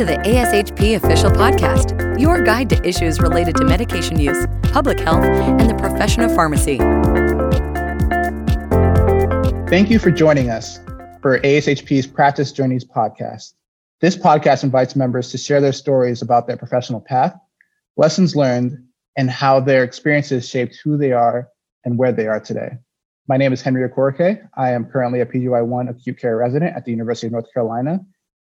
to the ASHP official podcast, your guide to issues related to medication use, public health, and the profession of pharmacy. Thank you for joining us for ASHP's Practice Journeys podcast. This podcast invites members to share their stories about their professional path, lessons learned, and how their experiences shaped who they are and where they are today. My name is Henry Okorike. I am currently a PGY1 acute care resident at the University of North Carolina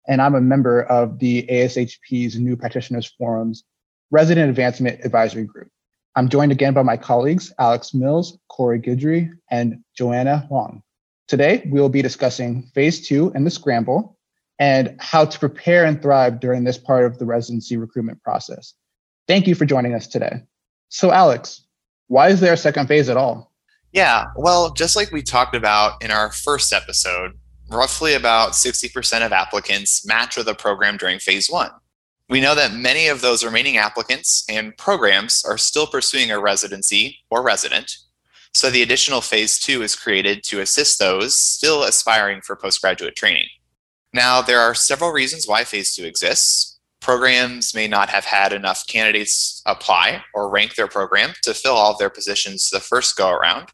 and I'm a member of the ASHP's New Practitioners Forum's Resident Advancement Advisory Group. I'm joined again by my colleagues, Alex Mills, Corey Guidry, and Joanna Huang. Today, we will be discussing phase two and the scramble and how to prepare and thrive during this part of the residency recruitment process. Thank you for joining us today. So, Alex, why is there a second phase at all? Yeah, well, just like we talked about in our first episode, roughly about 60% of applicants match with a program during phase one. We know that many of those remaining applicants and programs are still pursuing a residency or resident. So the additional phase two is created to assist those still aspiring for postgraduate training. Now, there are several reasons why phase two exists. Programs may not have had enough candidates apply or rank their program to fill all of their positions the first go around.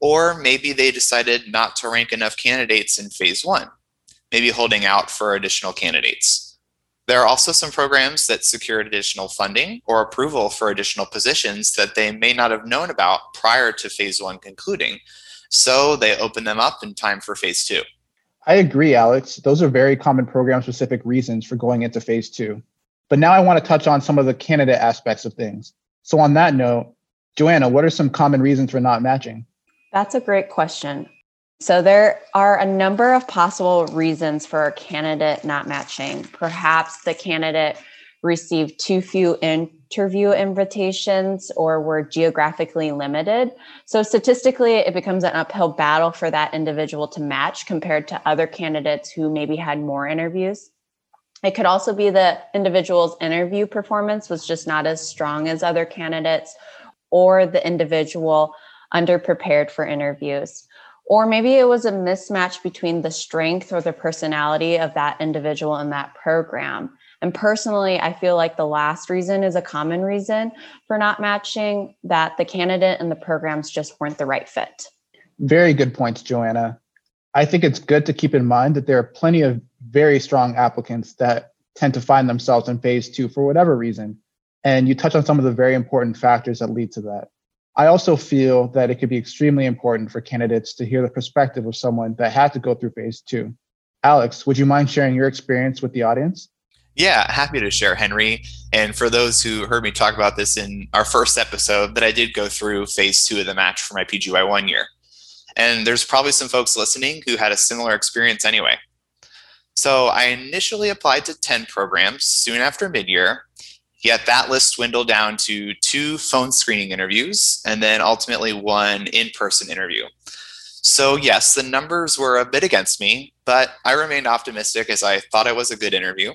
Or maybe they decided not to rank enough candidates in phase one, maybe holding out for additional candidates. There are also some programs that secured additional funding or approval for additional positions that they may not have known about prior to phase one concluding. So they open them up in time for phase two. I agree, Alex. Those are very common program specific reasons for going into phase two. But now I want to touch on some of the candidate aspects of things. So, on that note, Joanna, what are some common reasons for not matching? That's a great question. So, there are a number of possible reasons for a candidate not matching. Perhaps the candidate received too few interview invitations or were geographically limited. So, statistically, it becomes an uphill battle for that individual to match compared to other candidates who maybe had more interviews. It could also be the individual's interview performance was just not as strong as other candidates, or the individual underprepared for interviews. Or maybe it was a mismatch between the strength or the personality of that individual in that program. And personally, I feel like the last reason is a common reason for not matching that the candidate and the programs just weren't the right fit. Very good points, Joanna. I think it's good to keep in mind that there are plenty of very strong applicants that tend to find themselves in phase two for whatever reason. And you touch on some of the very important factors that lead to that. I also feel that it could be extremely important for candidates to hear the perspective of someone that had to go through phase two. Alex, would you mind sharing your experience with the audience? Yeah, happy to share, Henry. And for those who heard me talk about this in our first episode, that I did go through phase two of the match for my PGY one year. And there's probably some folks listening who had a similar experience anyway. So I initially applied to 10 programs soon after mid Yet that list dwindled down to two phone screening interviews and then ultimately one in person interview. So, yes, the numbers were a bit against me, but I remained optimistic as I thought it was a good interview.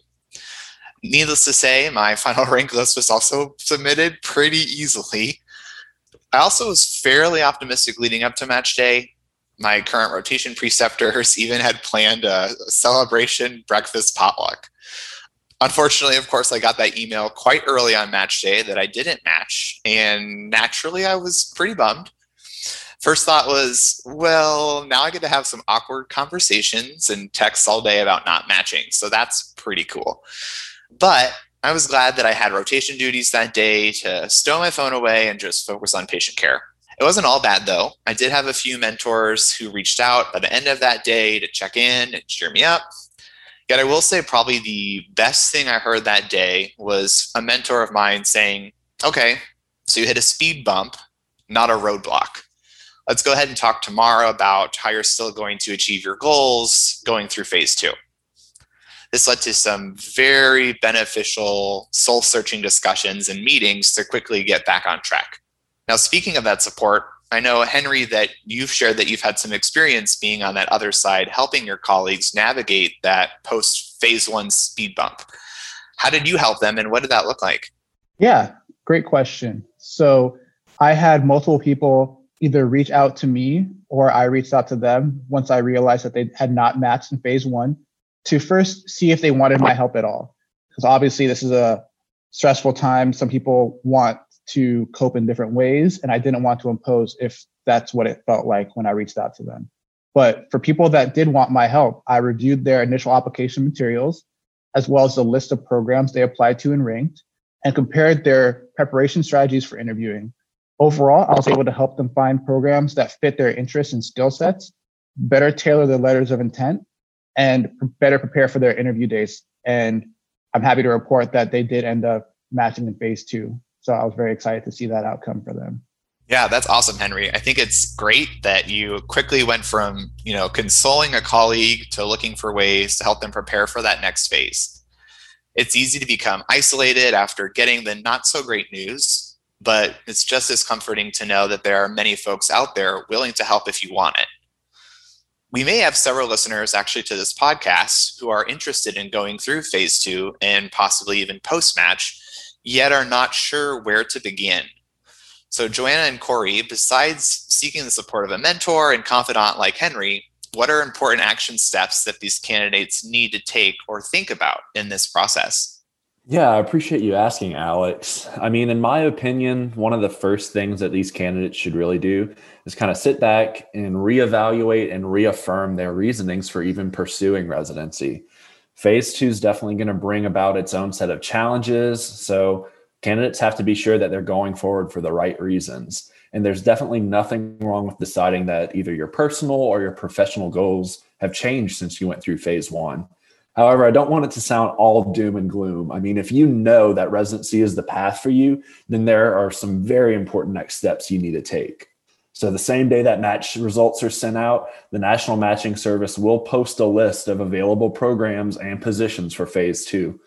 Needless to say, my final rank list was also submitted pretty easily. I also was fairly optimistic leading up to match day. My current rotation preceptors even had planned a celebration breakfast potluck. Unfortunately, of course, I got that email quite early on match day that I didn't match. And naturally, I was pretty bummed. First thought was, well, now I get to have some awkward conversations and texts all day about not matching. So that's pretty cool. But I was glad that I had rotation duties that day to stow my phone away and just focus on patient care. It wasn't all bad though. I did have a few mentors who reached out by the end of that day to check in and cheer me up Yet I will say, probably the best thing I heard that day was a mentor of mine saying, Okay, so you hit a speed bump, not a roadblock. Let's go ahead and talk tomorrow about how you're still going to achieve your goals going through phase two. This led to some very beneficial soul searching discussions and meetings to quickly get back on track. Now, speaking of that support, I know, Henry, that you've shared that you've had some experience being on that other side, helping your colleagues navigate that post phase one speed bump. How did you help them and what did that look like? Yeah, great question. So I had multiple people either reach out to me or I reached out to them once I realized that they had not matched in phase one to first see if they wanted my help at all. because obviously this is a stressful time. Some people want to cope in different ways, and I didn't want to impose if that's what it felt like when I reached out to them. But for people that did want my help, I reviewed their initial application materials, as well as the list of programs they applied to and ranked, and compared their preparation strategies for interviewing. Overall, I was able to help them find programs that fit their interests and skill sets, better tailor their letters of intent, and better prepare for their interview days. And I'm happy to report that they did end up matching in phase two. So I was very excited to see that outcome for them. Yeah, that's awesome, Henry. I think it's great that you quickly went from, you know, consoling a colleague to looking for ways to help them prepare for that next phase. It's easy to become isolated after getting the not so great news, but it's just as comforting to know that there are many folks out there willing to help if you want it. We may have several listeners actually to this podcast who are interested in going through phase two and possibly even post match, yet are not sure where to begin. So, Joanna and Corey, besides seeking the support of a mentor and confidant like Henry, what are important action steps that these candidates need to take or think about in this process? Yeah, I appreciate you asking, Alex. I mean, in my opinion, one of the first things that these candidates should really do is kind of sit back and reevaluate and reaffirm their reasonings for even pursuing residency. Phase two is definitely going to bring about its own set of challenges. So, Candidates have to be sure that they're going forward for the right reasons. And there's definitely nothing wrong with deciding that either your personal or your professional goals have changed since you went through phase one. However, I don't want it to sound all doom and gloom. I mean, if you know that residency is the path for you, then there are some very important next steps you need to take. So, the same day that match results are sent out, the National Matching Service will post a list of available programs and positions for phase two.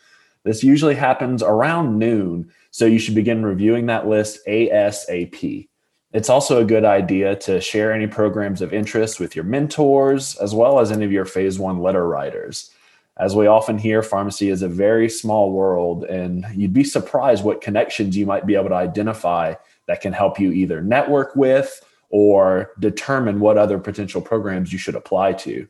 This usually happens around noon, so you should begin reviewing that list ASAP. It's also a good idea to share any programs of interest with your mentors, as well as any of your phase one letter writers. As we often hear, pharmacy is a very small world, and you'd be surprised what connections you might be able to identify that can help you either network with or determine what other potential programs you should apply to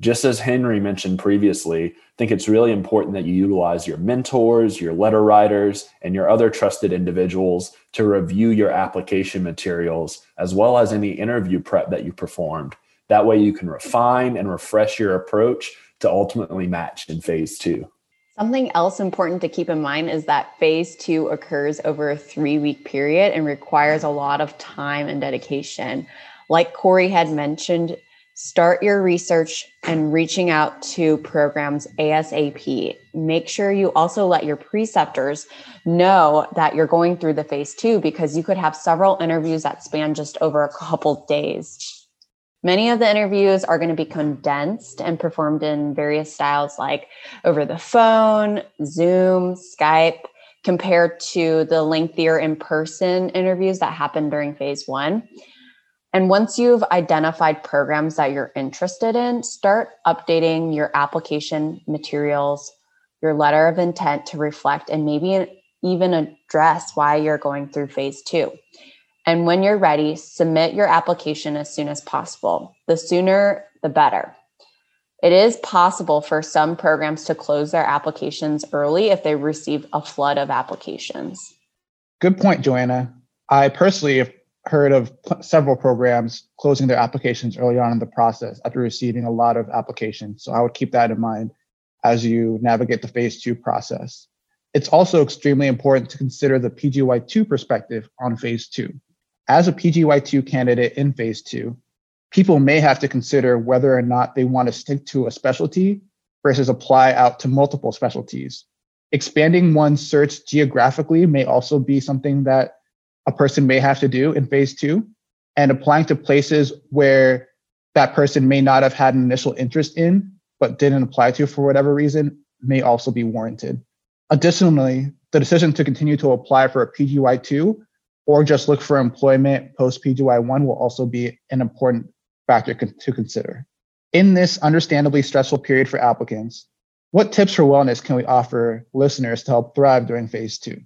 just as Henry mentioned previously, I think it's really important that you utilize your mentors, your letter writers, and your other trusted individuals to review your application materials as well as any interview prep that you performed. That way, you can refine and refresh your approach to ultimately match in phase two. Something else important to keep in mind is that phase two occurs over a three week period and requires a lot of time and dedication. Like Corey had mentioned, Start your research and reaching out to programs ASAP. Make sure you also let your preceptors know that you're going through the phase two because you could have several interviews that span just over a couple days. Many of the interviews are going to be condensed and performed in various styles like over the phone, Zoom, Skype, compared to the lengthier in person interviews that happen during phase one. And once you've identified programs that you're interested in, start updating your application materials, your letter of intent to reflect and maybe even address why you're going through phase two. And when you're ready, submit your application as soon as possible. The sooner, the better. It is possible for some programs to close their applications early if they receive a flood of applications. Good point, Joanna. I personally have heard of several programs closing their applications early on in the process after receiving a lot of applications. So I would keep that in mind as you navigate the phase two process. It's also extremely important to consider the PGY2 perspective on phase two. As a PGY2 candidate in phase two, people may have to consider whether or not they want to stick to a specialty versus apply out to multiple specialties. Expanding one's search geographically may also be something that a person may have to do in phase two and applying to places where that person may not have had an initial interest in but didn't apply to for whatever reason may also be warranted. Additionally, the decision to continue to apply for a PGY2 or just look for employment post PGY1 will also be an important factor to consider. In this understandably stressful period for applicants, what tips for wellness can we offer listeners to help thrive during phase two?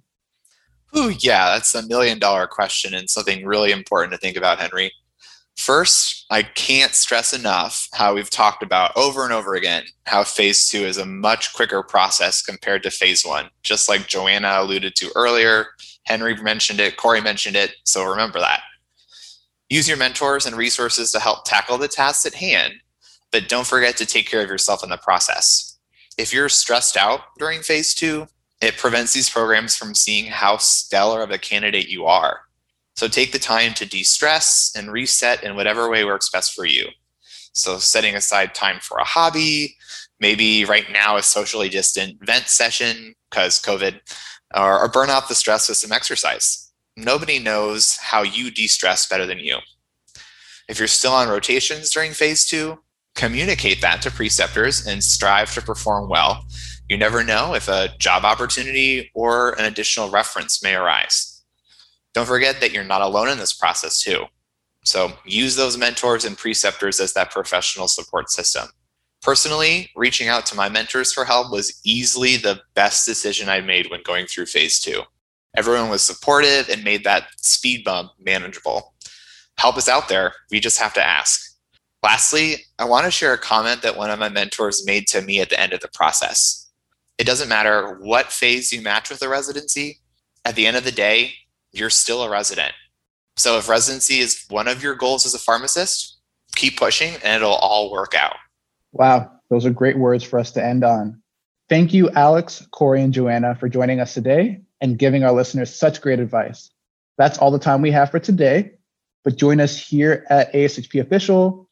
Ooh, yeah, that's a million dollar question and something really important to think about, Henry. First, I can't stress enough how we've talked about over and over again how phase two is a much quicker process compared to phase one. Just like Joanna alluded to earlier, Henry mentioned it, Corey mentioned it, so remember that. Use your mentors and resources to help tackle the tasks at hand, but don't forget to take care of yourself in the process. If you're stressed out during phase two, it prevents these programs from seeing how stellar of a candidate you are. So take the time to de stress and reset in whatever way works best for you. So, setting aside time for a hobby, maybe right now a socially distant vent session because COVID, or, or burn out the stress with some exercise. Nobody knows how you de stress better than you. If you're still on rotations during phase two, communicate that to preceptors and strive to perform well. You never know if a job opportunity or an additional reference may arise. Don't forget that you're not alone in this process, too. So use those mentors and preceptors as that professional support system. Personally, reaching out to my mentors for help was easily the best decision I made when going through phase two. Everyone was supportive and made that speed bump manageable. Help is out there, we just have to ask. Lastly, I want to share a comment that one of my mentors made to me at the end of the process. It doesn't matter what phase you match with a residency, at the end of the day, you're still a resident. So if residency is one of your goals as a pharmacist, keep pushing and it'll all work out. Wow, those are great words for us to end on. Thank you, Alex, Corey, and Joanna, for joining us today and giving our listeners such great advice. That's all the time we have for today, but join us here at ASHP Official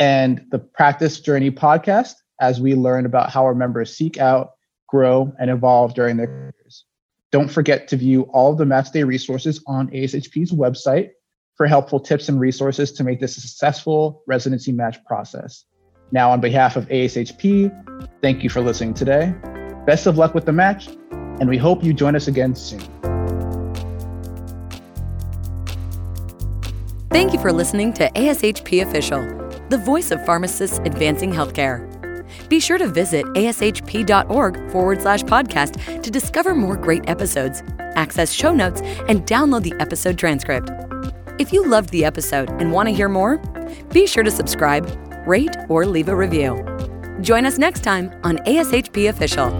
and the Practice Journey podcast as we learn about how our members seek out, grow, and evolve during their careers. Don't forget to view all of the match day resources on ASHP's website for helpful tips and resources to make this a successful residency match process. Now, on behalf of ASHP, thank you for listening today. Best of luck with the match, and we hope you join us again soon. Thank you for listening to ASHP Official, the voice of pharmacists advancing healthcare. Be sure to visit ashp.org forward slash podcast to discover more great episodes, access show notes, and download the episode transcript. If you loved the episode and want to hear more, be sure to subscribe, rate, or leave a review. Join us next time on ASHP Official.